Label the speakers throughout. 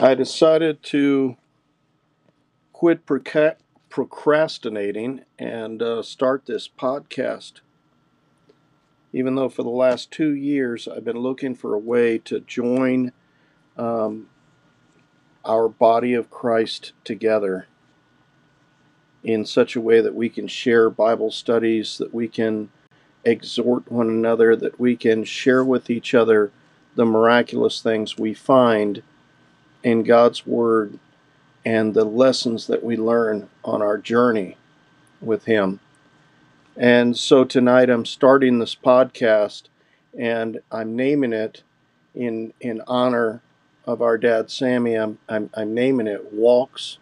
Speaker 1: I decided to quit procrastinating and uh, start this podcast. Even though for the last two years I've been looking for a way to join um, our body of Christ together in such a way that we can share Bible studies, that we can exhort one another, that we can share with each other the miraculous things we find in God's Word and the lessons that we learn on our journey with Him. And so tonight I'm starting this podcast and I'm naming it in, in honor of our dad Sammy. I'm, I'm, I'm naming it Walks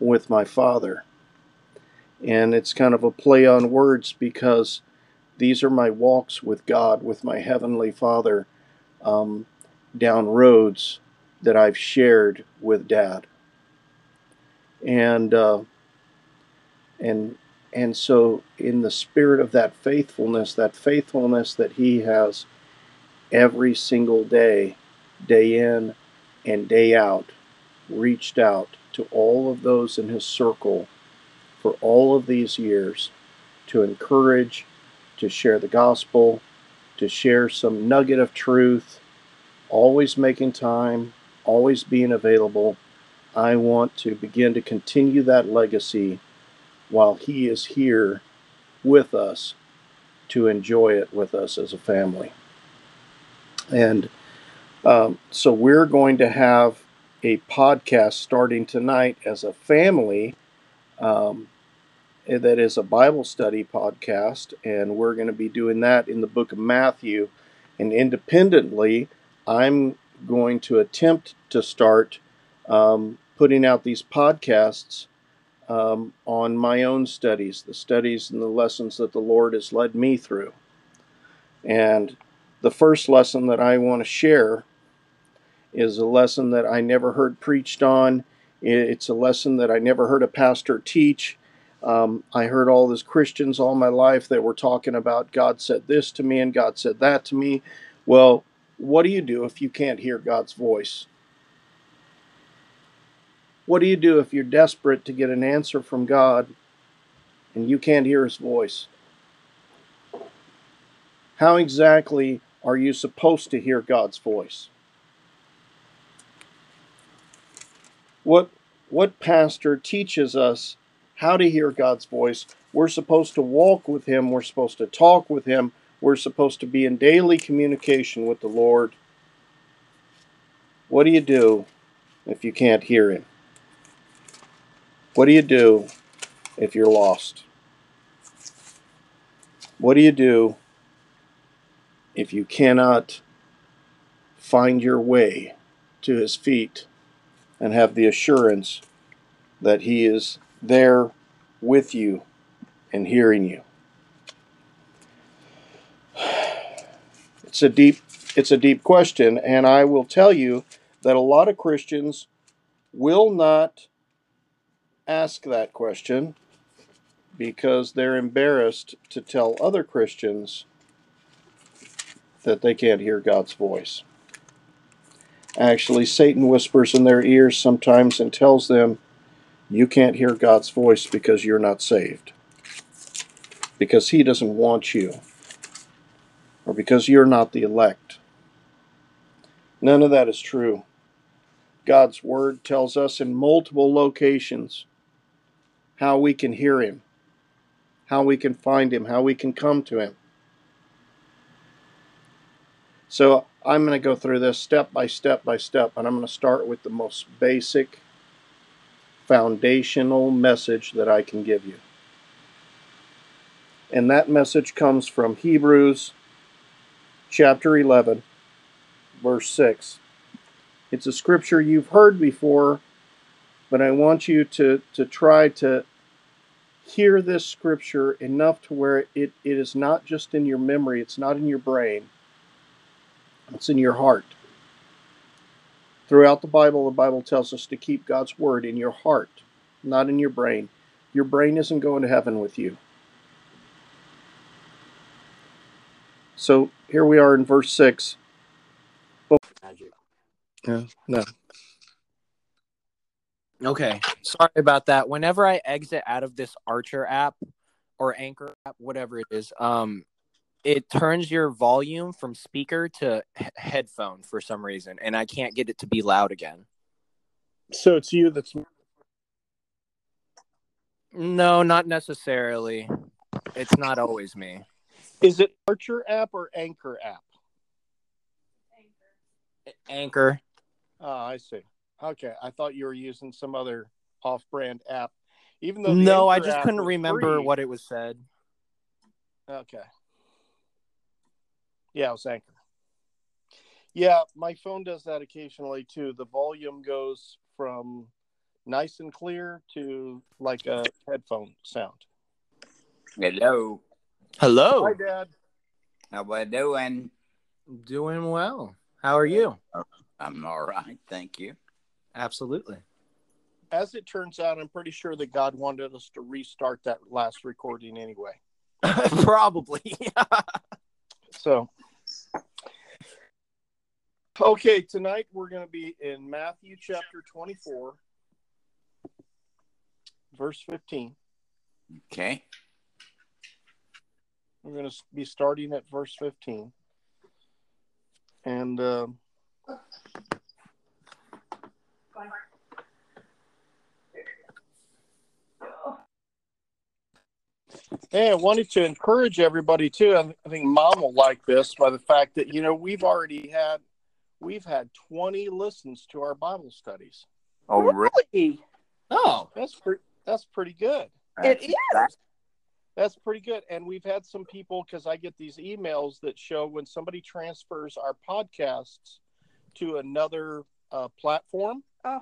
Speaker 1: with My Father. And it's kind of a play on words because these are my walks with God, with my Heavenly Father, um, down roads that I've shared with Dad. And uh, and and so in the spirit of that faithfulness, that faithfulness that He has every single day, day in and day out, reached out to all of those in His circle for all of these years to encourage, to share the gospel, to share some nugget of truth, always making time, always being available. I want to begin to continue that legacy while He is here with us to enjoy it with us as a family. And um, so we're going to have a podcast starting tonight as a family um, that is a Bible study podcast, and we're going to be doing that in the book of Matthew. And independently, I'm going to attempt to start um, putting out these podcasts um, on my own studies, the studies and the lessons that the Lord has led me through. And the first lesson that I want to share is a lesson that I never heard preached on. It's a lesson that I never heard a pastor teach. Um, I heard all these Christians all my life that were talking about God said this to me and God said that to me. Well, what do you do if you can't hear God's voice? What do you do if you're desperate to get an answer from God and you can't hear His voice? How exactly are you supposed to hear God's voice? What, what pastor teaches us how to hear God's voice? We're supposed to walk with Him, we're supposed to talk with Him, we're supposed to be in daily communication with the Lord. What do you do if you can't hear Him? What do you do if you're lost? What do you do if you cannot find your way to His feet and have the assurance that He is there with you and hearing you? It's a deep it's a deep question and I will tell you that a lot of Christians will not ask that question because they're embarrassed to tell other Christians that they can't hear God's voice. Actually, Satan whispers in their ears sometimes and tells them, You can't hear God's voice because you're not saved, because He doesn't want you or because you're not the elect. None of that is true. God's Word tells us in multiple locations how we can hear Him, how we can find Him, how we can come to Him. So I'm going to go through this step by step by step, and I'm going to start with the most basic, foundational message that I can give you. And that message comes from Hebrews chapter 11, verse 6. It's a scripture you've heard before, but I want you to, to try to hear this scripture enough to where it, it is not just in your memory, it's not in your brain, it's in your heart. Throughout the Bible, the Bible tells us to keep God's word in your heart, not in your brain. Your brain isn't going to heaven with you. So here we are in verse 6.
Speaker 2: Magic.
Speaker 1: Yeah, no.
Speaker 2: Okay. Sorry about that. Whenever I exit out of this Archer app or Anchor app, whatever it is, um, it turns your volume from speaker to he- headphone for some reason, and I can't get it to be loud again.
Speaker 1: So it's you that's
Speaker 2: No, not necessarily. It's not always me.
Speaker 1: Is it Archer app or Anchor app?
Speaker 2: Anchor.
Speaker 1: Oh, I see. Okay, I thought you were using some other off-brand app. Even though the
Speaker 2: No, I just couldn't remember
Speaker 1: free.
Speaker 2: what it was said.
Speaker 1: Okay. Yeah, it was Anchor. Yeah, my phone does that occasionally too. The volume goes from nice and clear to like a headphone sound.
Speaker 3: Hello.
Speaker 2: Hello.
Speaker 1: Hi, Dad.
Speaker 3: How we doing?
Speaker 2: Doing well. How are you?
Speaker 3: I'm all right, thank you.
Speaker 2: Absolutely.
Speaker 1: As it turns out, I'm pretty sure that God wanted us to restart that last recording anyway.
Speaker 2: Probably.
Speaker 1: So, okay, tonight we're going to be in Matthew chapter 24, verse 15.
Speaker 3: Okay.
Speaker 1: We're going to be starting at verse 15. And um Hey, I wanted to encourage everybody too. I I think Mom will like this by the fact that you know we've already had we've had twenty listens to our Bible studies.
Speaker 3: Oh, really?
Speaker 2: oh.
Speaker 1: That's pretty. That's pretty good.
Speaker 3: That's
Speaker 4: is.
Speaker 1: That's pretty good. And we've had some people because I get these emails that show when somebody transfers our podcasts to another uh, platform,
Speaker 4: Uh-huh.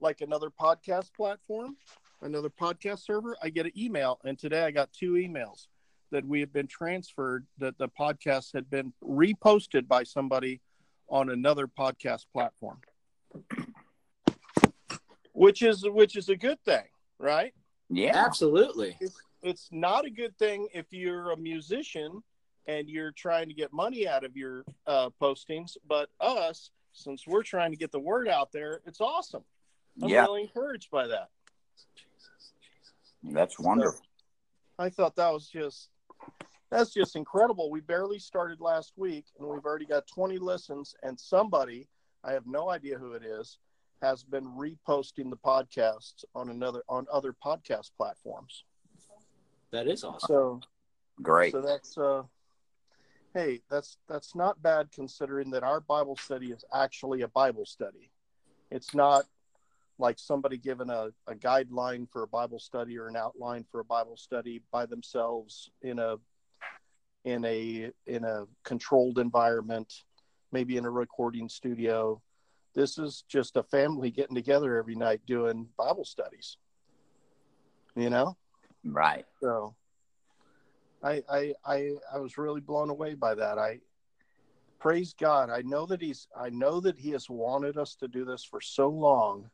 Speaker 1: like another podcast platform, another podcast server, I get an email. And today I got two emails that we have been transferred, that the podcast had been reposted by somebody on another podcast platform. Which is which is a good thing, right?
Speaker 3: Yeah.
Speaker 2: Absolutely.
Speaker 1: it's not a good thing if you're a musician and you're trying to get money out of your uh, postings. But us, since we're trying to get the word out there, it's awesome. I'm
Speaker 3: Yeah.
Speaker 1: really encouraged by that.
Speaker 3: That's wonderful.
Speaker 1: I thought that was just that's just incredible. We barely started last week and we've already got 20 listens and somebody, I have no idea who it is, has been reposting the podcasts on another on other podcast platforms.
Speaker 2: That is awesome.
Speaker 1: So
Speaker 3: Great.
Speaker 1: So that's uh hey, that's that's not bad considering that our Bible study is actually a Bible study. It's not like somebody given a, a guideline for a Bible study or an outline for a Bible study by themselves in a in a in a controlled environment, maybe in a recording studio. This is just a family getting together every night doing Bible studies. You know?
Speaker 3: Right.
Speaker 1: So I I I I was really blown away by that. I praise God. I know that he's I know that he has wanted us to do this for so long.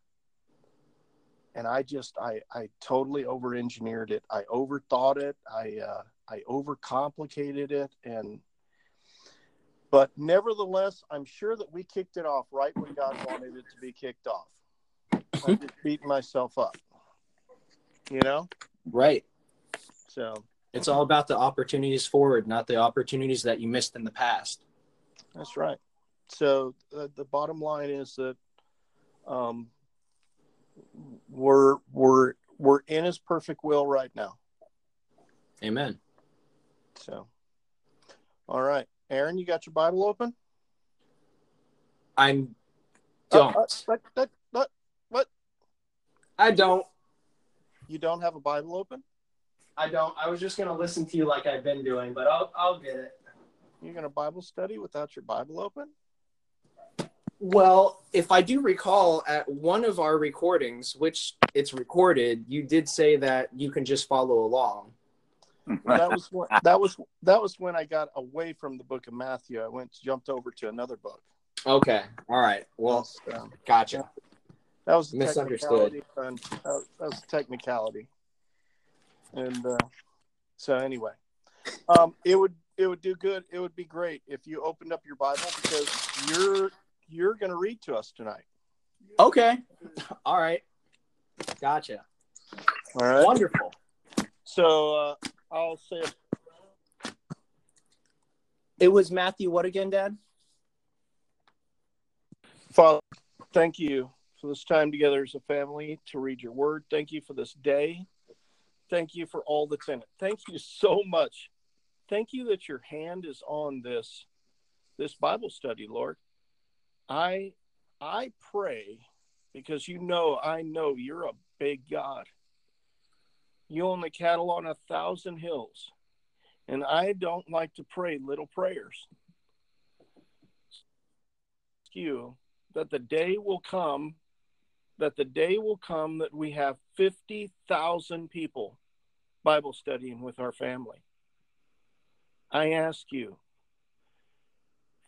Speaker 1: And I just I I totally over engineered it. I overthought it. I uh I overcomplicated it and but nevertheless, I'm sure that we kicked it off right when God wanted it to be kicked off. I'm just beating myself up. You know?
Speaker 2: Right.
Speaker 1: So
Speaker 2: It's all about the opportunities forward, not the opportunities that you missed in the past.
Speaker 1: That's right. So uh, the bottom line is that um, we're we're we're in His perfect will right now.
Speaker 2: Amen.
Speaker 1: So, all right, Aaron, you got your Bible open?
Speaker 2: I'm
Speaker 1: Uh,
Speaker 2: don't.
Speaker 1: uh, what, what?
Speaker 2: I don't.
Speaker 1: You don't have a Bible open?
Speaker 2: I don't. I was just gonna listen to you like I've been doing, but I'll I'll get it.
Speaker 1: You're going to Bible study without your Bible open?
Speaker 2: Well, if I do recall, at one of our recordings, which it's recorded, you did say that you can just follow along.
Speaker 1: Well, that was when, that was that was when I got away from the Book of Matthew. I went jumped over to another book.
Speaker 2: Okay. All right. Well,
Speaker 1: That's, um,
Speaker 2: gotcha.
Speaker 1: That was
Speaker 2: Misunderstood.
Speaker 1: and that, that was technicality. And uh, so anyway, um, it would it would do good. It would be great if you opened up your Bible because you're you're going to read to us tonight.
Speaker 2: Okay. All right. Gotcha.
Speaker 1: All right.
Speaker 2: Wonderful.
Speaker 1: So uh, I'll say
Speaker 2: It was Matthew. What again, Dad?
Speaker 1: Father, thank you for this time together as a family to read your word. Thank you for this day. Thank you for all that's in it. Thank you so much. Thank you that your hand is on this this Bible study, Lord. I I pray because you know I know you're a big God. You own the cattle on a thousand hills. And I don't like to pray little prayers. You that the day will come that the day will come that we have 50,000 people Bible studying with our family. I ask you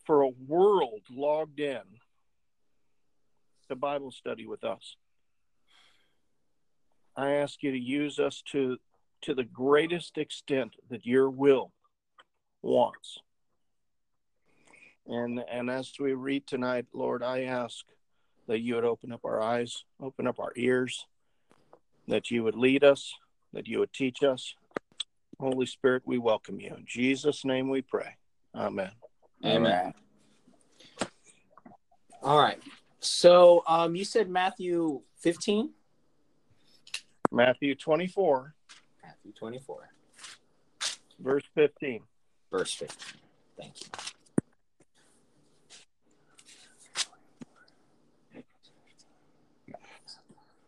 Speaker 1: for a world logged in to Bible study with us. I ask you to use us to to the greatest extent that your will wants. And and as we read tonight, Lord, I ask that you would open up our eyes, open up our ears, that you would lead us, that you would teach us. Holy Spirit, we welcome you. In Jesus' name we pray. Amen.
Speaker 2: Amen. All right. So um, you said Matthew 15?
Speaker 1: Matthew 24,
Speaker 2: Matthew 24,
Speaker 1: verse 15.
Speaker 2: verse 15. Thank you.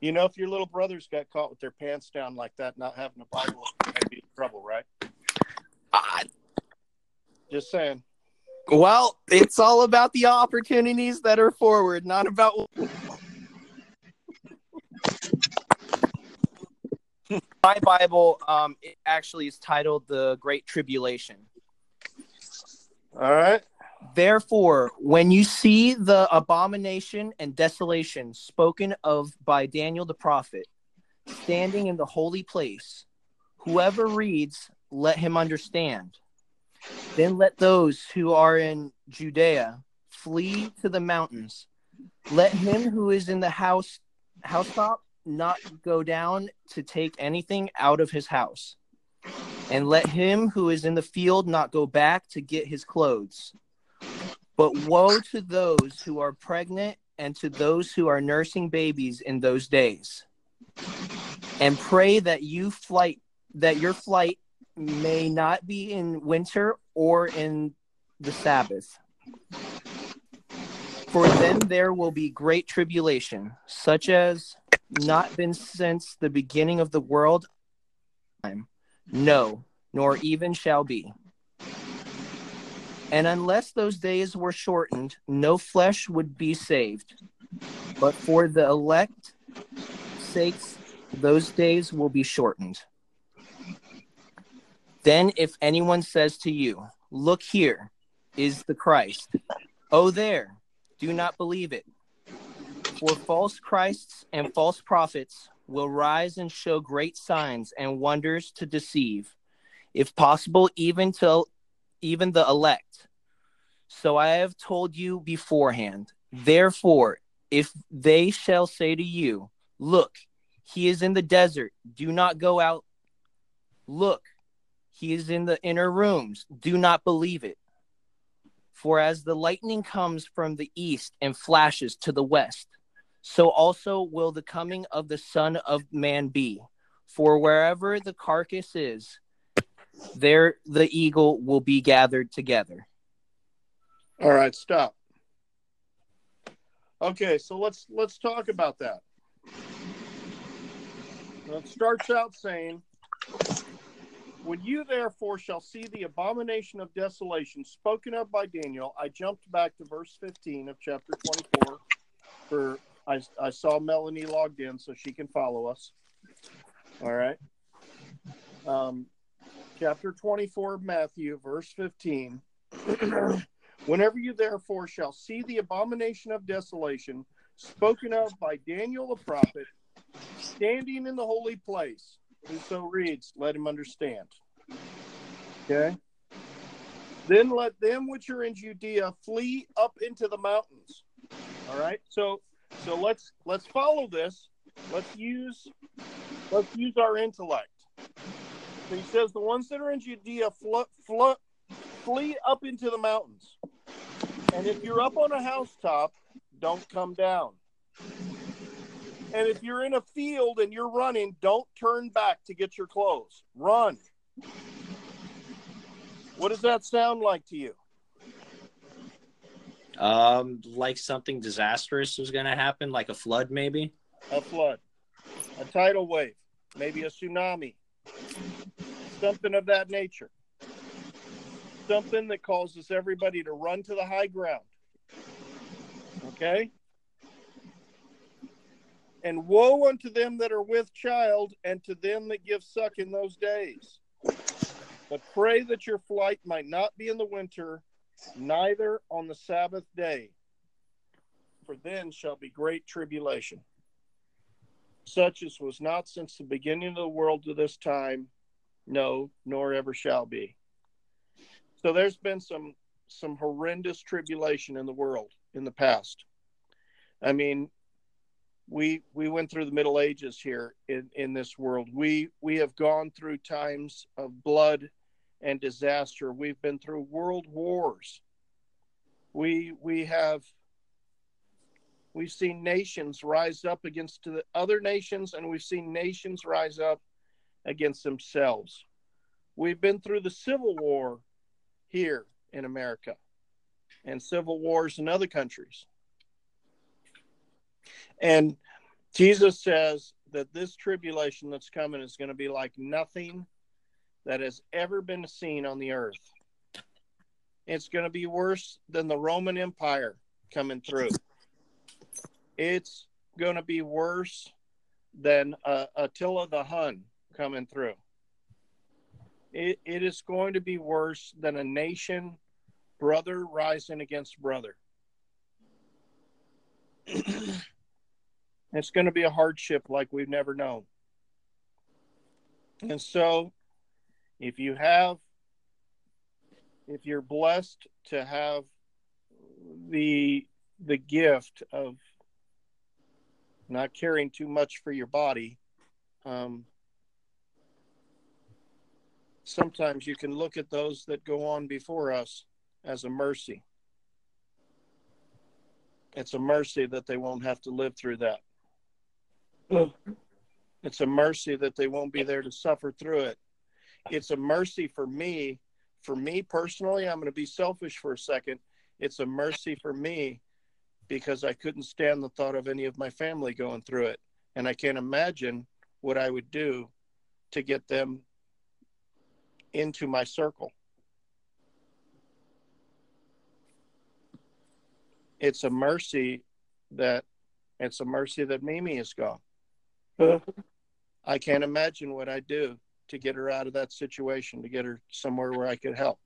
Speaker 1: You know, if your little brothers got caught with their pants down like that, not having a Bible, they'd be in trouble, right?
Speaker 2: Uh,
Speaker 1: Just saying.
Speaker 2: well, it's all about the opportunities that are forward, not about. My Bible, um, it actually is titled "The Great Tribulation."
Speaker 1: All right.
Speaker 2: Therefore, when you see the abomination and desolation spoken of by Daniel the prophet standing in the holy place, whoever reads, let him understand. Then let those who are in Judea flee to the mountains. Let him who is in the house housetop not go down to take anything out of his house. And let him who is in the field not go back to get his clothes. But woe to those who are pregnant and to those who are nursing babies in those days. And pray that you flight that your flight may not be in winter or in the Sabbath. For then there will be great tribulation, such as not been since the beginning of the world. No, nor even shall be. And unless those days were shortened, no flesh would be saved. But for the elect sakes, those days will be shortened. Then, if anyone says to you, Look here is the Christ, oh, there, do not believe it. For false Christs and false prophets will rise and show great signs and wonders to deceive, if possible, even to even the elect. So I have told you beforehand. Therefore, if they shall say to you, Look, he is in the desert, do not go out. Look, he is in the inner rooms, do not believe it. For as the lightning comes from the east and flashes to the west, so also will the coming of the Son of Man be. For wherever the carcass is, there the eagle will be gathered together.
Speaker 1: All right, stop. Okay, so let's let's talk about that. It starts out saying, "When you therefore shall see the abomination of desolation spoken of by Daniel," I jumped back to verse fifteen of chapter twenty-four. For I I saw Melanie logged in, so she can follow us. All right. Um, chapter twenty-four of Matthew, verse fifteen. Whenever you therefore shall see the abomination of desolation spoken of by Daniel the prophet, standing in the holy place, whoso reads, let him understand. Okay? Then let them which are in Judea flee up into the mountains. All right? So so let's let's follow this Let's use let's use our intellect. He says the ones that are in Judea fl- fl- flee up into the mountains. And if you're up on a housetop, don't come down. And if you're in a field and you're running, don't turn back to get your clothes. Run. What does that sound like to you?
Speaker 4: Um, like something disastrous was going to happen, like a flood, maybe.
Speaker 1: A flood, a tidal wave, maybe a tsunami, something of that nature. Something that causes everybody to run to the high ground. Okay? And woe unto them that are with child and to them that give suck in those days. But pray that your flight might not be in the winter, neither on the Sabbath day, for then shall be great tribulation, such as was not since the beginning of the world to this time, no, nor ever shall be. So there's been some some horrendous tribulation in the world in the past. I mean, we we went through the Middle Ages here in, in this world. We we have gone through times of blood and disaster. We've been through world wars. We we have we've seen nations rise up against the other nations, and we've seen nations rise up against themselves. We've been through the Civil War here in America and civil wars in other countries. And Jesus says that this tribulation that's coming is going to be like nothing that has ever been seen on the earth. It's going to be worse than the Roman Empire coming through. It's going to be worse than uh, Attila the Hun coming through. It, it is going to be worse than a nation brother rising against brother. it's going to be a hardship like we've never known. And so, if you have, if you're blessed to have the the gift of not caring too much for your body, um, sometimes you can look at those that go on before us as a mercy. It's a mercy that they won't have to live through that. It's a mercy that they won't be there to suffer through it. It's a mercy for me. For me personally, I'm going to be selfish for a second. It's a mercy for me because I couldn't stand the thought of any of my family going through it. And I can't imagine what I would do to get them into my circle. It's a mercy that it's a mercy that Mimi is gone. Uh-huh. I can't imagine what I'd do to get her out of that situation, to get her somewhere where I could help.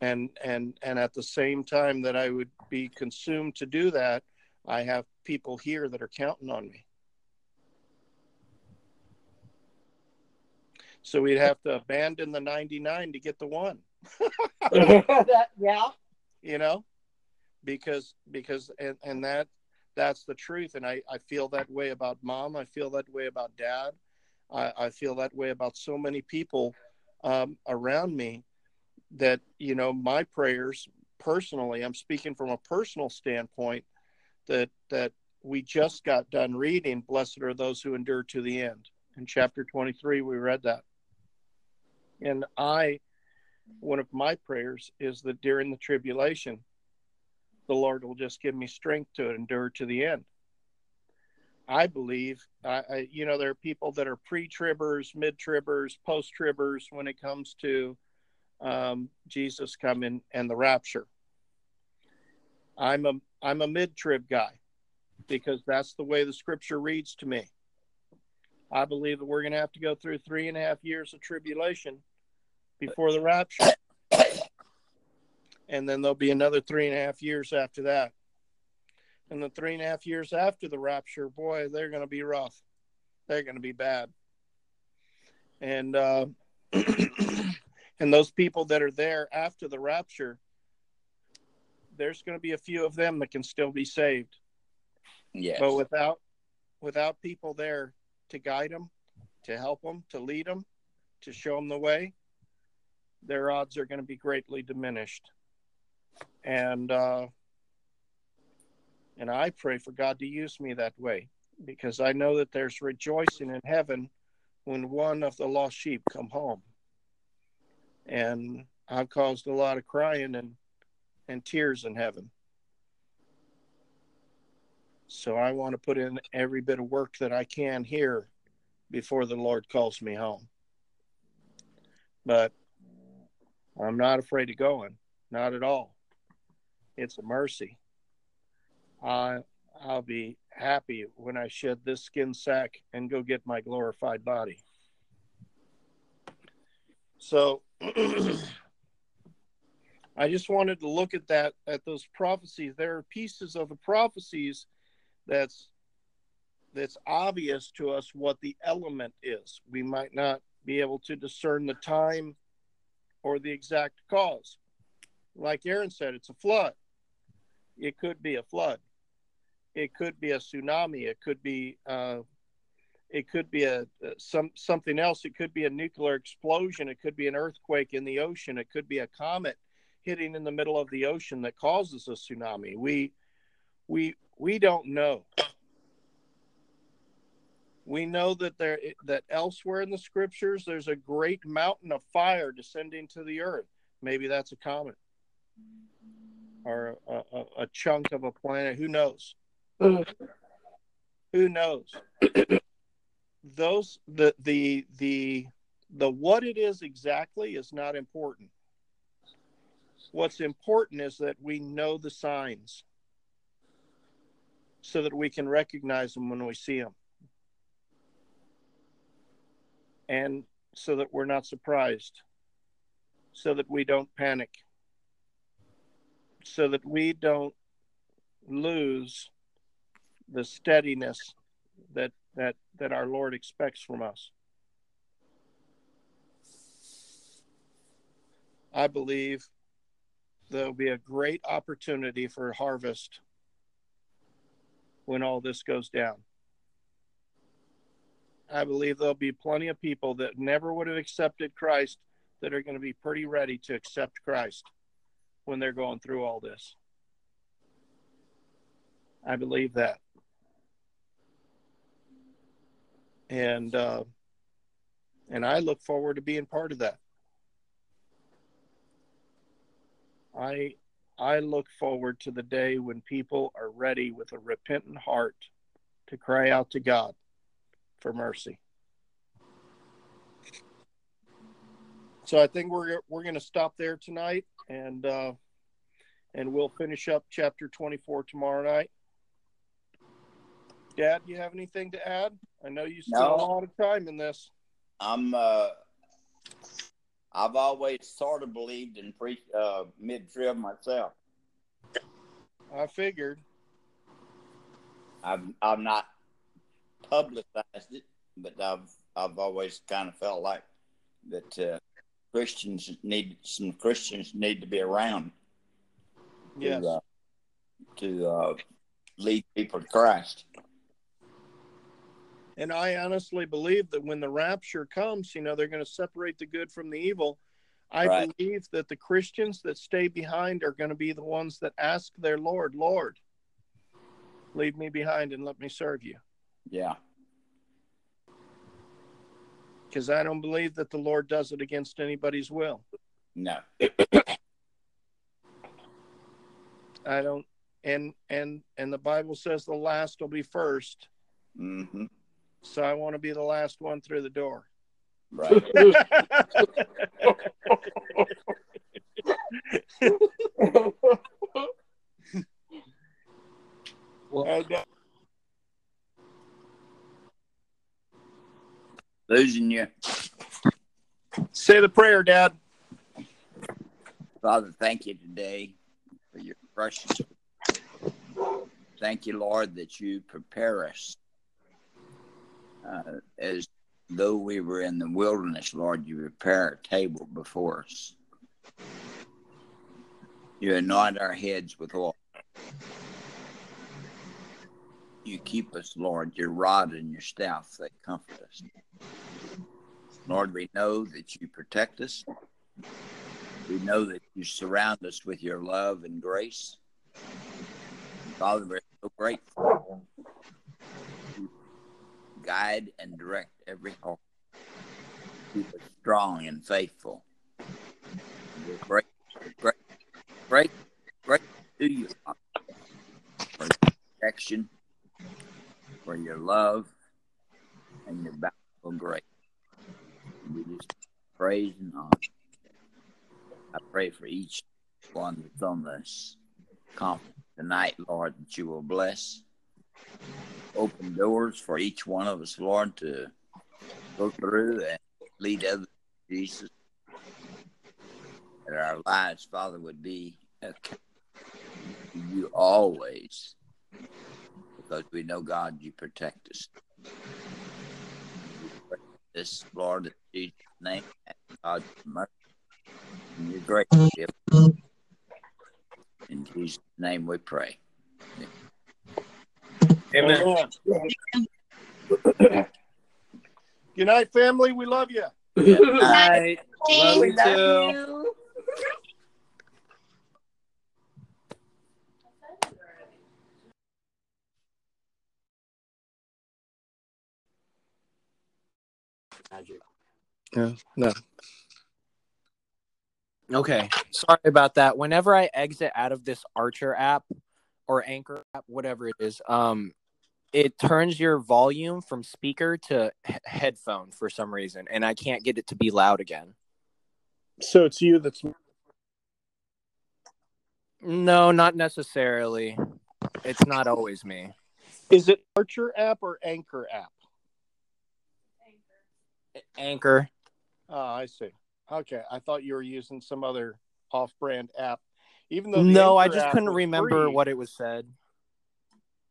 Speaker 1: And and and at the same time that I would be consumed to do that, I have people here that are counting on me. So we'd have to abandon the 99 to get the one.
Speaker 5: that, yeah.
Speaker 1: You know, because because and, and that that's the truth. And I, I feel that way about mom. I feel that way about dad. I, I feel that way about so many people um, around me that, you know, my prayers personally, I'm speaking from a personal standpoint that, that we just got done reading, blessed are those who endure to the end. In chapter 23, we read that. And I, one of my prayers is that during the tribulation, the Lord will just give me strength to endure to the end. I believe, I, I you know, there are people that are pre-tribbers, mid-tribbers, post-tribbers when it comes to um, Jesus coming and the rapture. I'm a I'm a mid-trib guy because that's the way the Scripture reads to me. I believe that we're going to have to go through three and a half years of tribulation before the rapture and then there'll be another three and a half years after that. And the three and a half years after the rapture, boy, they're going to be rough. They're going to be bad. And uh, and those people that are there after the rapture, there's going to be a few of them that can still be saved.
Speaker 3: Yes.
Speaker 1: But without without people there to guide them, to help them, to lead them, to show them the way, their odds are going to be greatly diminished. And uh, and I pray for God to use me that way because I know that there's rejoicing in heaven when one of the lost sheep come home. And I've caused a lot of crying and and tears in heaven. So I want to put in every bit of work that I can here before the Lord calls me home. But I'm not afraid of going, not at all. It's a mercy. I I'll be happy when I shed this skin sack and go get my glorified body. So I just wanted to look at that at those prophecies. There are pieces of the prophecies that's that's obvious to us what the element is. We might not be able to discern the time or the exact cause. Like Aaron said, it's a flood. It could be a flood. It could be a tsunami. It could be uh, it could be a some something else. It could be a nuclear explosion. It could be an earthquake in the ocean. It could be a comet hitting in the middle of the ocean that causes a tsunami. We we we don't know. We know that there that elsewhere in the scriptures there's a great mountain of fire descending to the earth. Maybe that's a comet or a, a, a chunk of a planet. Who knows? Who knows? Those the the the the what it is exactly is not important. What's important is that we know the signs so that we can recognize them when we see them. And so that we're not surprised, so that we don't panic, so that we don't lose the steadiness that that that our Lord expects from us. I believe there'll be a great opportunity for harvest when all this goes down. I believe there'll be plenty of people that never would have accepted Christ that are going to be pretty ready to accept Christ when they're going through all this. I believe that. And uh, and I look forward to being part of that. I I look forward to the day when people are ready with a repentant heart to cry out to God for mercy. So I think we're we're going to stop there tonight, and uh, and we'll finish up chapter twenty four tomorrow night. Dad, do you have anything to add? I know you spent
Speaker 3: No.
Speaker 1: a lot of time in this.
Speaker 3: I'm. Uh, I've always sort of believed in pre uh, mid trib myself.
Speaker 1: I figured.
Speaker 3: I'm. I've not publicized it, but I've I've always kind of felt like that uh, Christians need some Christians need to be around to uh, to uh, lead people to Christ.
Speaker 1: And I honestly believe that when the rapture comes, you know, they're going to separate the good from the evil. I
Speaker 3: Right.
Speaker 1: believe that the Christians that stay behind are going to be the ones that ask their Lord, Lord, leave me behind and let me serve you.
Speaker 3: Yeah,
Speaker 1: Because I don't believe that the Lord does it against anybody's will.
Speaker 3: no,
Speaker 1: I don't and and and the Bible says the last will be first.
Speaker 3: hmm
Speaker 1: So I want to be the last one through the door.
Speaker 3: right.
Speaker 1: And,
Speaker 3: Losing you,
Speaker 1: say the prayer, Dad.
Speaker 3: Father. Thank you today for your precious. Thank you, Lord, that you prepare us uh, as though we were in the wilderness. Lord, you prepare a table before us. You anoint our heads with oil. You keep us, Lord. Your rod and your staff, they comfort us. Lord, we know that you protect us. We know that you surround us with your love and grace. Father, we're so grateful. You guide and direct every heart. Keep us strong and faithful. We're great, great, great, great to you Father, for protection, for your love, and your bountiful grace. We just praise and honor. I pray for each one that's on this conference tonight, Lord, that you will bless. Open doors for each one of us, Lord, to go through and lead others to Jesus. That our lives, Father, would be to you always. Because we know, God, you protect us. This, Lord, in Jesus' name, and God's mercy. And your grace. In Jesus' name we pray.
Speaker 2: Amen.
Speaker 1: Good night, family. We love you.
Speaker 2: Good Night. Love
Speaker 5: we
Speaker 2: you
Speaker 5: love
Speaker 2: too.
Speaker 5: you.
Speaker 1: Yeah. No.
Speaker 2: Okay. Sorry about that. Whenever I exit out of this Archer app or Anchor app, whatever it is, um, it turns your volume from speaker to he- headphone for some reason, and I can't get it to be loud again.
Speaker 1: So it's you that's
Speaker 2: No, not necessarily. It's not always me.
Speaker 1: is it Archer app or Anchor app?
Speaker 2: Anchor.
Speaker 1: Oh, I see. Okay, I thought you were using some other off-brand app. Even though the
Speaker 2: No, I just couldn't remember
Speaker 1: free-
Speaker 2: what it was said.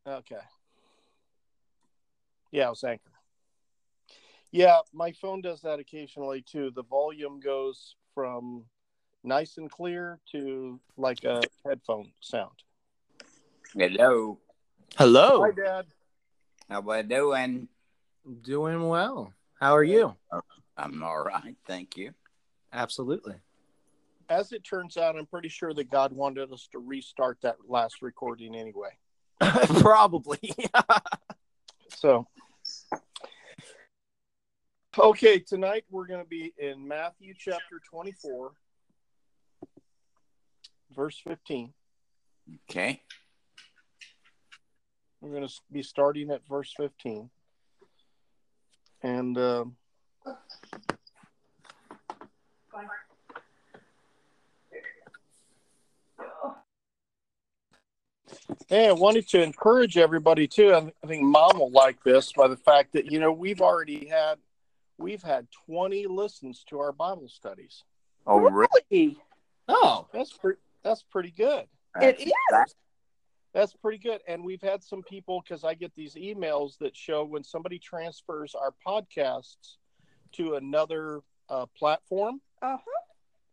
Speaker 1: Okay. Yeah, it was Anchor. Yeah, my phone does that occasionally too. The volume goes from nice and clear to like a headphone sound.
Speaker 3: Hello.
Speaker 2: Hello.
Speaker 1: Hi, Dad.
Speaker 3: How we doing?
Speaker 2: Doing well. How are you?
Speaker 3: I'm all right, thank you.
Speaker 2: Absolutely.
Speaker 1: As it turns out, I'm pretty sure that God wanted us to restart that last recording anyway.
Speaker 2: Probably.
Speaker 1: So, okay, tonight we're going to be in Matthew chapter 24, verse 15.
Speaker 3: Okay.
Speaker 1: We're going to be starting at verse 15. And um Hey, I wanted to encourage everybody too. I I think Mom will like this by the fact that you know we've already had we've had 20 listens to our Bible studies.
Speaker 3: Oh, really?
Speaker 5: Really?
Speaker 2: oh.
Speaker 1: That's pretty. That's pretty good.
Speaker 5: It is.
Speaker 1: That's pretty good. And we've had some people because I get these emails that show when somebody transfers our podcasts to another uh, platform,
Speaker 5: Uh-huh.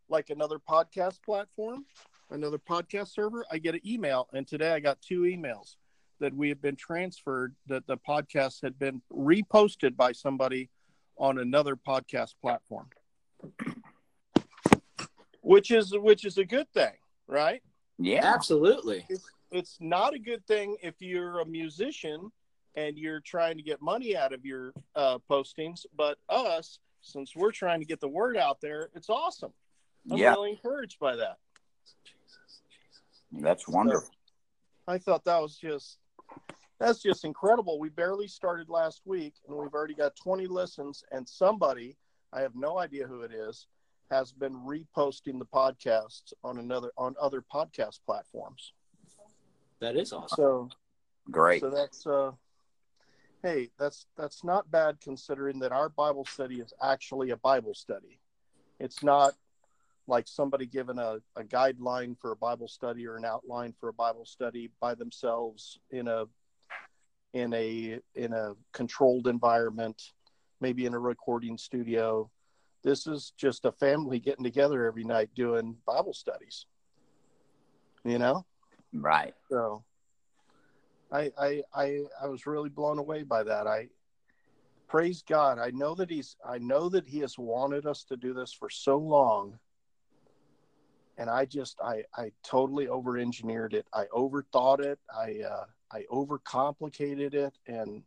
Speaker 1: like another podcast platform, another podcast server, I get an email. And today I got two emails that we have been transferred, that the podcast had been reposted by somebody on another podcast platform. Which is which is a good thing, right?
Speaker 3: Yeah.
Speaker 2: Absolutely.
Speaker 1: it's not a good thing if you're a musician and you're trying to get money out of your uh, postings. But us, since we're trying to get the word out there, it's awesome. I'm
Speaker 3: Yeah.
Speaker 1: really encouraged by that. Jesus, Jesus.
Speaker 3: That's wonderful.
Speaker 1: I thought that was just that's just incredible. We barely started last week and we've already got 20 listens and somebody, I have no idea who it is, has been reposting the podcasts on another on other podcast platforms.
Speaker 4: That is awesome.
Speaker 1: So
Speaker 3: Great.
Speaker 1: So that's uh hey, that's that's not bad considering that our Bible study is actually a Bible study. It's not like somebody given a, a guideline for a Bible study or an outline for a Bible study by themselves in a in a in a controlled environment, maybe in a recording studio. This is just a family getting together every night doing Bible studies. You know?
Speaker 3: Right.
Speaker 1: So I, I I I was really blown away by that. I praise God. I know that he's I know that he has wanted us to do this for so long. And I just I I totally over engineered it. I overthought it. I uh I overcomplicated it and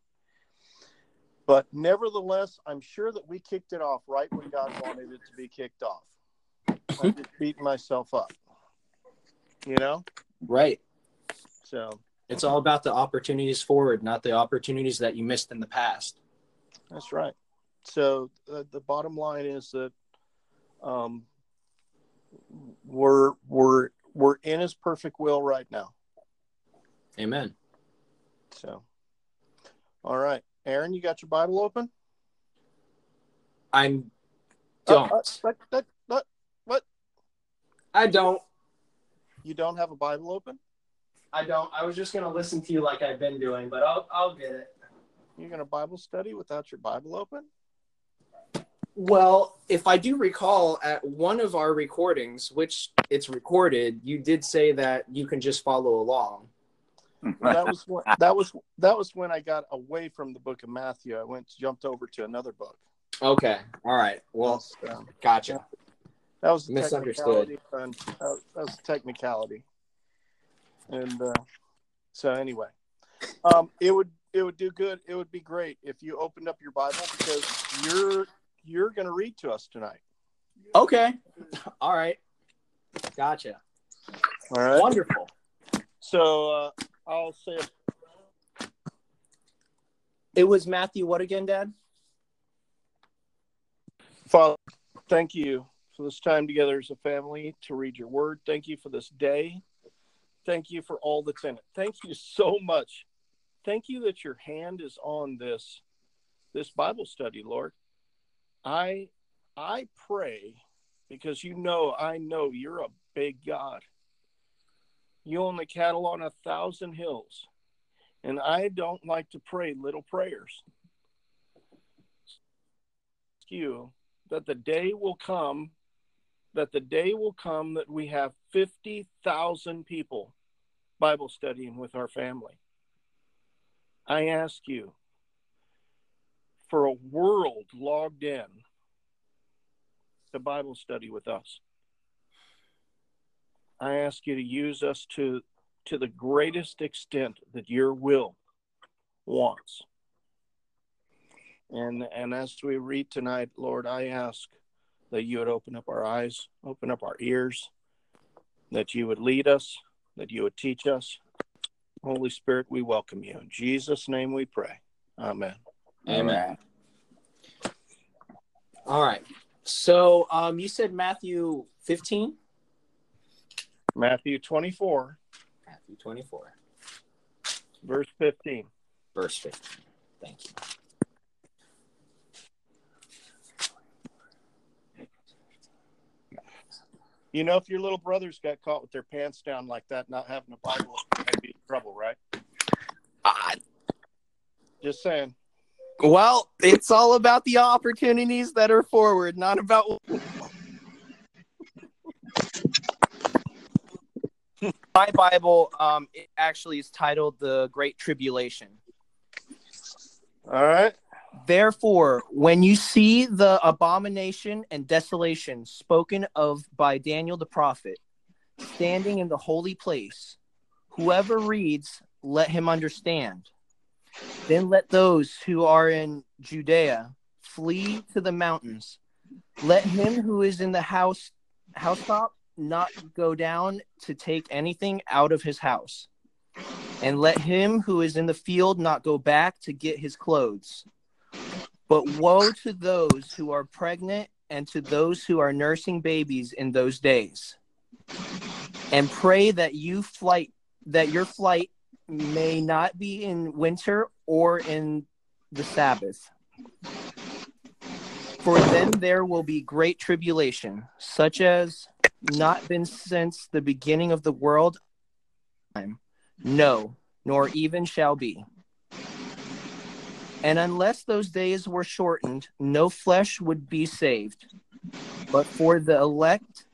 Speaker 1: but nevertheless, I'm sure that we kicked it off right when God wanted it to be kicked off. I'm just beating myself up. You know?
Speaker 4: Right.
Speaker 1: So
Speaker 4: It's all about the opportunities forward, not the opportunities that you missed in the past.
Speaker 1: That's right. So the, the bottom line is that um, we're we're we're in His perfect will right now.
Speaker 4: Amen.
Speaker 1: So, all right, Aaron, you got your Bible open?
Speaker 4: I'm
Speaker 1: Uh,
Speaker 4: don't.
Speaker 1: uh, what, what?
Speaker 4: I don't.
Speaker 1: You don't have a Bible open?
Speaker 4: I don't. I was just gonna listen to you like I've been doing, but I'll I'll get it.
Speaker 1: You're going to Bible study without your Bible open?
Speaker 4: Well, if I do recall, at one of our recordings, which it's recorded, you did say that you can just follow along.
Speaker 1: Well, that was when, that was that was when I got away from the Book of Matthew. I went jumped over to another book.
Speaker 4: Okay. All right. Well,
Speaker 1: That's, um,
Speaker 4: gotcha.
Speaker 1: That was
Speaker 4: Misunderstood.
Speaker 1: and that, that was technicality. And uh, so anyway, um, it would it would do good. It would be great if you opened up your Bible because you're you're going to read to us tonight.
Speaker 4: Okay. All right. Gotcha.
Speaker 1: All right.
Speaker 4: Wonderful.
Speaker 1: So uh, I'll say
Speaker 4: It was Matthew. What again, Dad?
Speaker 1: Father, thank you for this time together as a family to read your word. Thank you for this day. Thank you for all that's in it. Thank you so much. Thank you that your hand is on this this Bible study, Lord. I I pray because you know I know you're a big God. You own the cattle on a thousand hills. And I don't like to pray little prayers. You that the day will come that the day will come that we have 50,000 people Bible studying with our family. I ask you for a world logged in to Bible study with us. I ask you to use us to to the greatest extent that your will wants. And and as we read tonight, Lord, I ask that you would open up our eyes, open up our ears, that you would lead us, that you would teach us. Holy Spirit, we welcome you. In Jesus' name we pray. Amen.
Speaker 4: Amen. All right. So, um, you said Matthew 15,
Speaker 1: Matthew 24,
Speaker 4: Matthew 24,
Speaker 1: verse 15.
Speaker 4: verse 15. Thank you.
Speaker 1: You know, if your little brothers got caught with their pants down like that, not having a Bible, they'd be in trouble, right?
Speaker 2: Ah,
Speaker 1: Just saying.
Speaker 2: well, it's all about the opportunities that are forward, not about. My Bible, um, it actually is titled "The Great Tribulation."
Speaker 1: All right.
Speaker 2: Therefore, when you see the abomination and desolation spoken of by Daniel the prophet standing in the holy place, whoever reads, let him understand. Then let those who are in Judea flee to the mountains. Let him who is in the house housetop not go down to take anything out of his house. And let him who is in the field not go back to get his clothes. But woe to those who are pregnant and to those who are nursing babies in those days. And pray that you flight that your flight may not be in winter or in the Sabbath. For then there will be great tribulation, such as not been since the beginning of the world. No, nor even shall be. And unless those days were shortened, no flesh would be saved. But for the elect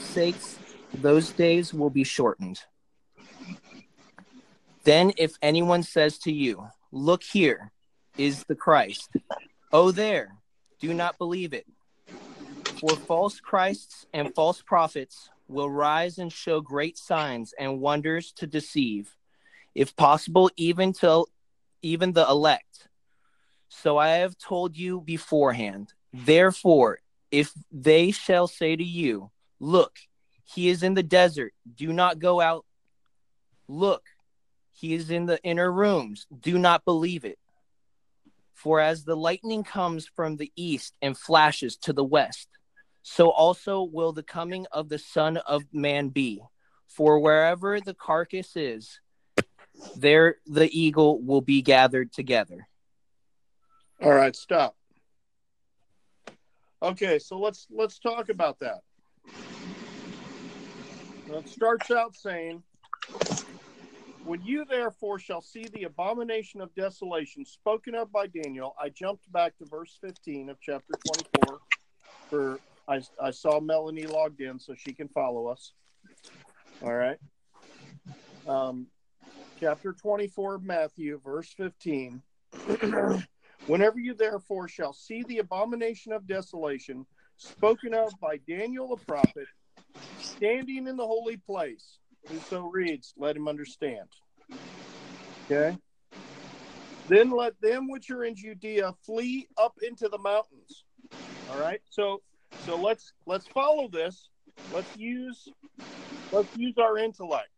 Speaker 2: sakes, those days will be shortened. Then, if anyone says to you, Look here is the Christ, oh, there, do not believe it. For false Christs and false prophets will rise and show great signs and wonders to deceive, if possible, even to even the elect. So I have told you beforehand. Therefore, if they shall say to you, Look, he is in the desert, do not go out. Look, he is in the inner rooms, do not believe it. For as the lightning comes from the east and flashes to the west, so also will the coming of the Son of Man be. For wherever the carcass is, there the eagle will be gathered together.
Speaker 1: All right, stop. Okay, so let's let's talk about that. It starts out saying, When you therefore shall see the abomination of desolation spoken of by Daniel, I jumped back to verse 15 of chapter 24 for I, I saw Melanie logged in so she can follow us. All right. Um, chapter 24 of Matthew, verse 15. Whenever you therefore shall see the abomination of desolation spoken of by Daniel the prophet, standing in the holy place, whoso reads, let him understand. Okay. Then let them which are in Judea flee up into the mountains. All right. So so let's let's follow this. Let's use let's use our intellect.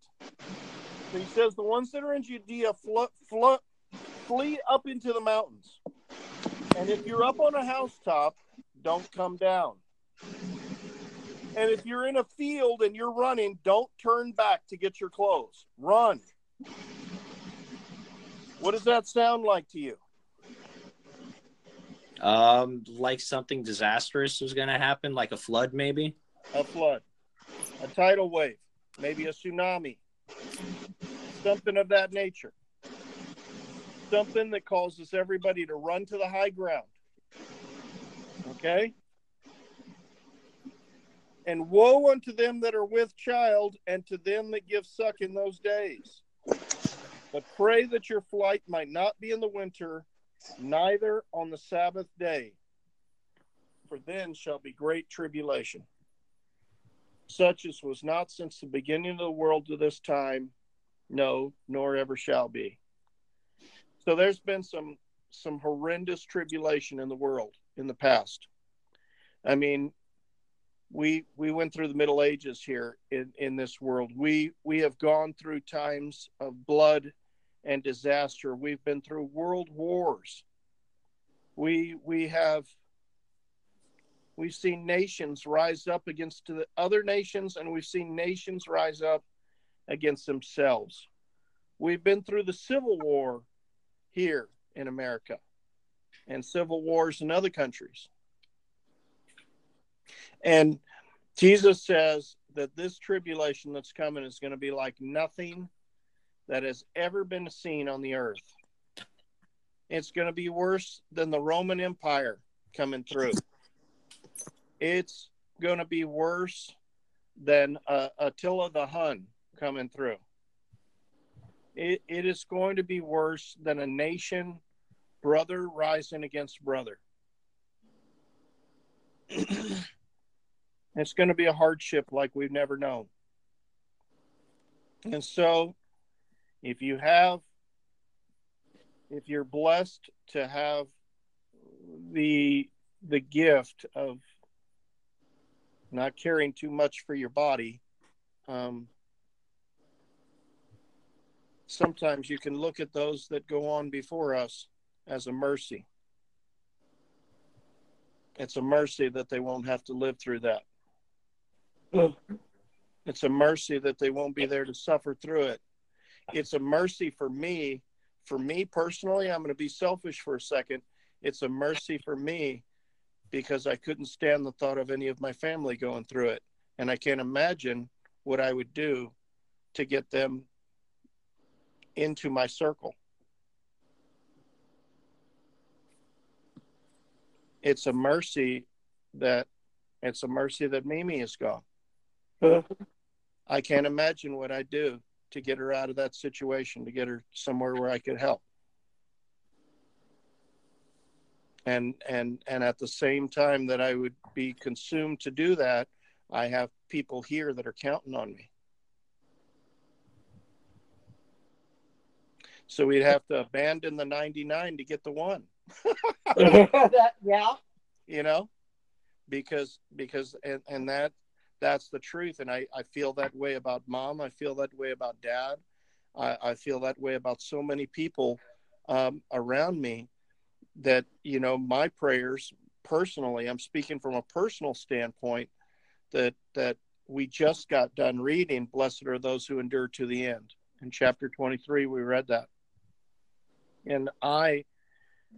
Speaker 1: So he says the ones that are in Judea fl- fl- flee up into the mountains. And if you're up on a housetop, don't come down. And if you're in a field and you're running, don't turn back to get your clothes. Run. What does that sound like to you?
Speaker 4: Um, like something disastrous was going to happen, like a flood, maybe.
Speaker 1: A flood, a tidal wave, maybe a tsunami, something of that nature. Something that causes everybody to run to the high ground. Okay? And woe unto them that are with child, and to them that give suck in those days. But pray that your flight might not be in the winter, neither on the Sabbath day, for then shall be great tribulation, such as was not since the beginning of the world to this time, no, nor ever shall be. So there's been some some horrendous tribulation in the world in the past. I mean, we we went through the Middle Ages here in in this world. We we have gone through times of blood and disaster. We've been through world wars. We we have we've seen nations rise up against the other nations and we've seen nations rise up against themselves. We've been through the civil war here in America and civil wars in other countries. And Jesus says that this tribulation that's coming is going to be like nothing that has ever been seen on the earth. It's going to be worse than the Roman Empire coming through. It's going to be worse than uh, Attila the Hun coming through. It, it is going to be worse than a nation brother rising against brother. it's going to be a hardship like we've never known. And so if you have if you're blessed to have the the gift of not caring too much for your body um, sometimes you can look at those that go on before us as a mercy. It's a mercy that they won't have to live through that. It's a mercy that they won't be there to suffer through it. It's a mercy for me for me personally i'm going to be selfish for a second. It's a mercy for me because i couldn't stand the thought of any of my family going through it. And i can't imagine what i would do to get them into my circle it's a mercy that it's a mercy that mimi is gone uh-huh. i can't imagine what I'd do to get her out of that situation, to get her somewhere where I could help. And and and at the same time that I would be consumed to do that, I have people here that are counting on me. So we'd have to abandon the 99 to get the one.
Speaker 5: that, yeah.
Speaker 1: You know? Because because and, and that that's the truth. And I, I feel that way about mom. I feel that way about dad. I, I feel that way about so many people um, around me that, you know, my prayers personally, I'm speaking from a personal standpoint that, that we just got done reading, blessed are those who endure to the end. In chapter 23, we read that. And I,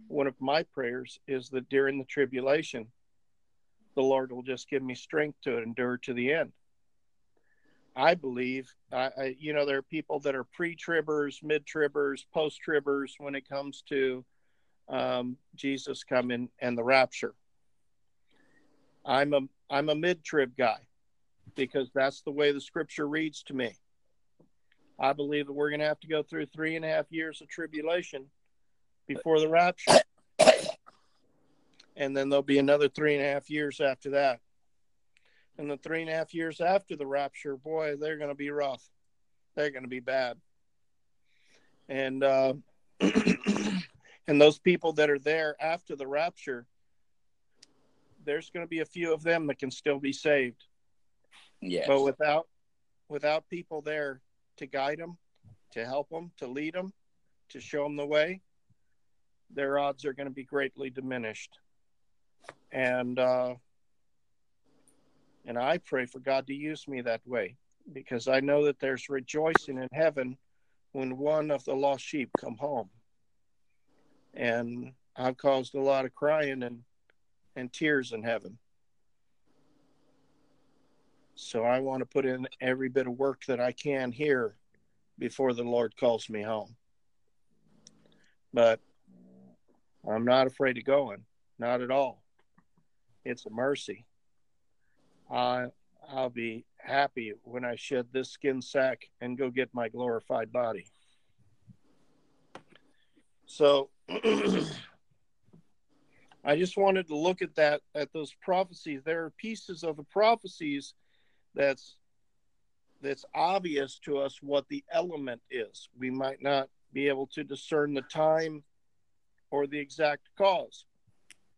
Speaker 1: one of my prayers is that during the tribulation, the Lord will just give me strength to endure to the end. I believe, I, I you know, there are people that are pre-tribbers, mid-tribbers, post-tribbers when it comes to um, Jesus coming and the rapture. I'm a I'm a mid-trib guy because that's the way the Scripture reads to me. I believe that we're going to have to go through three and a half years of tribulation before the rapture and then there'll be another three and a half years after that. And the three and a half years after the rapture, boy, they're going to be rough. They're going to be bad. And uh, and those people that are there after the rapture, there's going to be a few of them that can still be saved.
Speaker 3: Yes.
Speaker 1: But without without people there to guide them, to help them, to lead them, to show them the way, their odds are going to be greatly diminished and uh, and I pray for God to use me that way because I know that there's rejoicing in heaven when one of the lost sheep come home. And I've caused a lot of crying and and tears in heaven. So I want to put in every bit of work that I can here before the Lord calls me home. But I'm not afraid of going, not at all it's a mercy. I I'll be happy when I shed this skin sack and go get my glorified body. So I just wanted to look at that at those prophecies. There are pieces of the prophecies that's that's obvious to us what the element is. We might not be able to discern the time or the exact cause.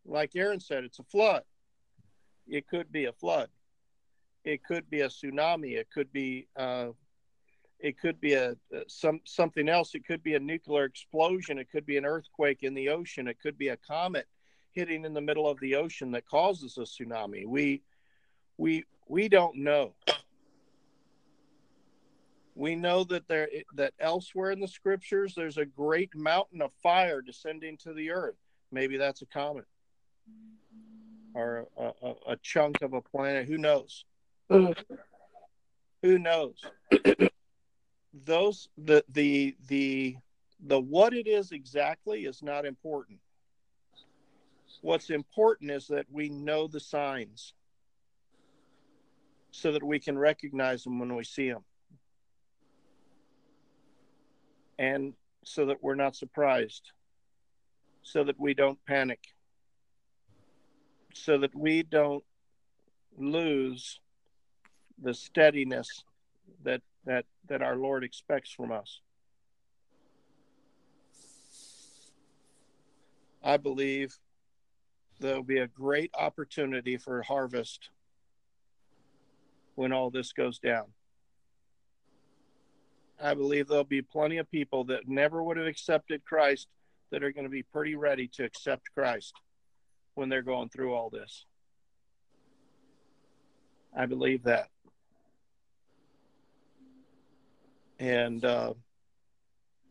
Speaker 1: Like Aaron said, it's a flood. It could be a flood. It could be a tsunami. It could be uh, it could be a uh, some something else. It could be a nuclear explosion. It could be an earthquake in the ocean. It could be a comet hitting in the middle of the ocean that causes a tsunami. We we we don't know. We know that there that elsewhere in the scriptures there's a great mountain of fire descending to the earth. Maybe that's a comet or a, a, a chunk of a planet. Who knows? Who knows? Those the the the the what it is exactly is not important. What's important is that we know the signs so that we can recognize them when we see them. And so that we're not surprised, so that we don't panic so that we don't lose the steadiness that that that our Lord expects from us. I believe there'll be a great opportunity for harvest when all this goes down. I believe there'll be plenty of people that never would have accepted Christ that are going to be pretty ready to accept Christ when they're going through all this. I believe that. And uh,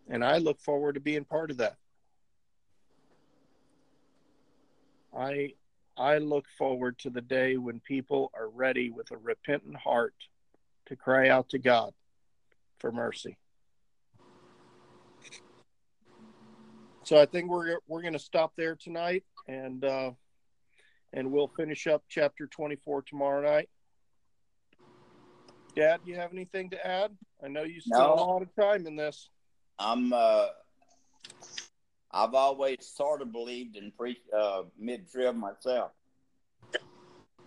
Speaker 1: and I look forward to being part of that. I I look forward to the day when people are ready with a repentant heart to cry out to God for mercy. So I think we're we're going to stop there tonight, and uh, and we'll finish up chapter 24 tomorrow night. Dad, you have anything to add? I know you spent
Speaker 3: No.
Speaker 1: a lot of time in this.
Speaker 3: I'm uh I've always sort of believed in pre uh mid trib myself.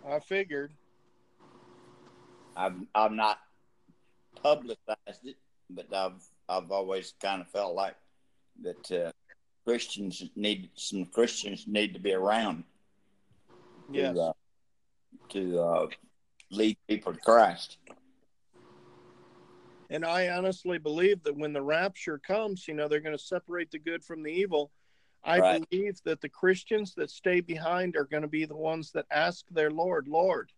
Speaker 1: I figured.
Speaker 3: I'm. I've not publicized it, but I've I've always kind of felt like that uh, Christians need some Christians need to be around
Speaker 1: Yes.
Speaker 3: to uh, to uh, lead people to Christ.
Speaker 1: And I honestly believe that when the rapture comes, you know, they're going to separate the good from the evil. I
Speaker 3: Right.
Speaker 1: believe that the Christians that stay behind are going to be the ones that ask their Lord, Lord,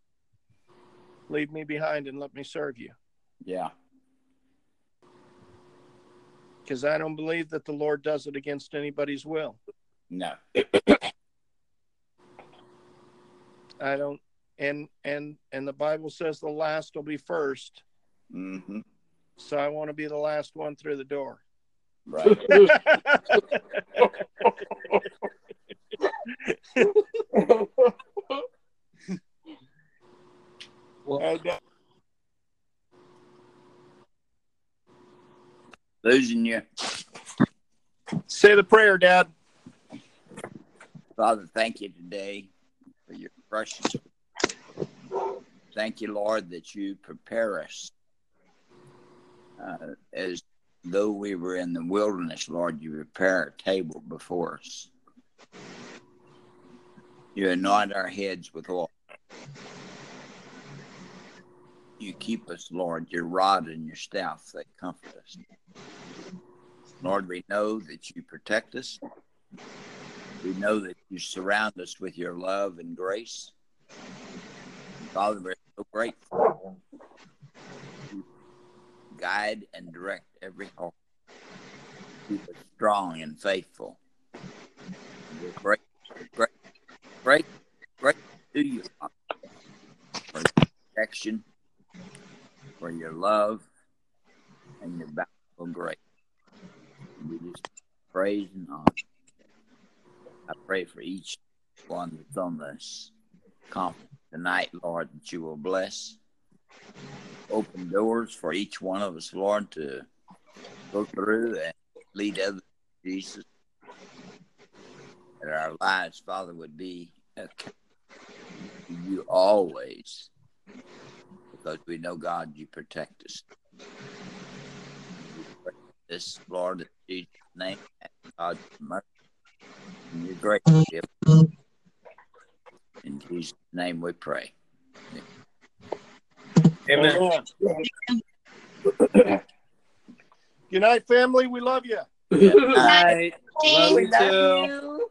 Speaker 1: leave me behind and let me serve you.
Speaker 3: Yeah,
Speaker 1: Because I don't believe that the Lord does it against anybody's will.
Speaker 3: no,
Speaker 1: I don't and and and the Bible says the last will be first.
Speaker 3: hmm
Speaker 1: So I want to be the last one through the door.
Speaker 3: right.
Speaker 1: And,
Speaker 3: Losing you,
Speaker 1: say the prayer, Dad.
Speaker 3: Father. Thank you today for your precious. Thank you, Lord, that you prepare us uh, as though we were in the wilderness. Lord, you prepare a table before us. You anoint our heads with oil. You keep us, Lord, your rod and your staff, they comfort us. Lord, we know that you protect us. We know that you surround us with your love and grace. Father, we're so grateful. Guide and direct every heart. Keep us strong and faithful. We're great, great, great to you Father, for protection, for your love, and your bountiful grace. We just praise and honor. I pray for each one that's on this conference tonight, Lord, that you will bless. Open doors for each one of us, Lord, to go through and lead others to Jesus. That our lives, Father, would be to you always. Because we know, God, you protect us. This, Lord, in Jesus' name, and God's mercy. And your grace. In Jesus' name we pray.
Speaker 4: Amen.
Speaker 1: Good night, family. We love you.
Speaker 3: Good
Speaker 4: Night. Love
Speaker 5: we
Speaker 4: you
Speaker 5: love
Speaker 4: too.
Speaker 5: you.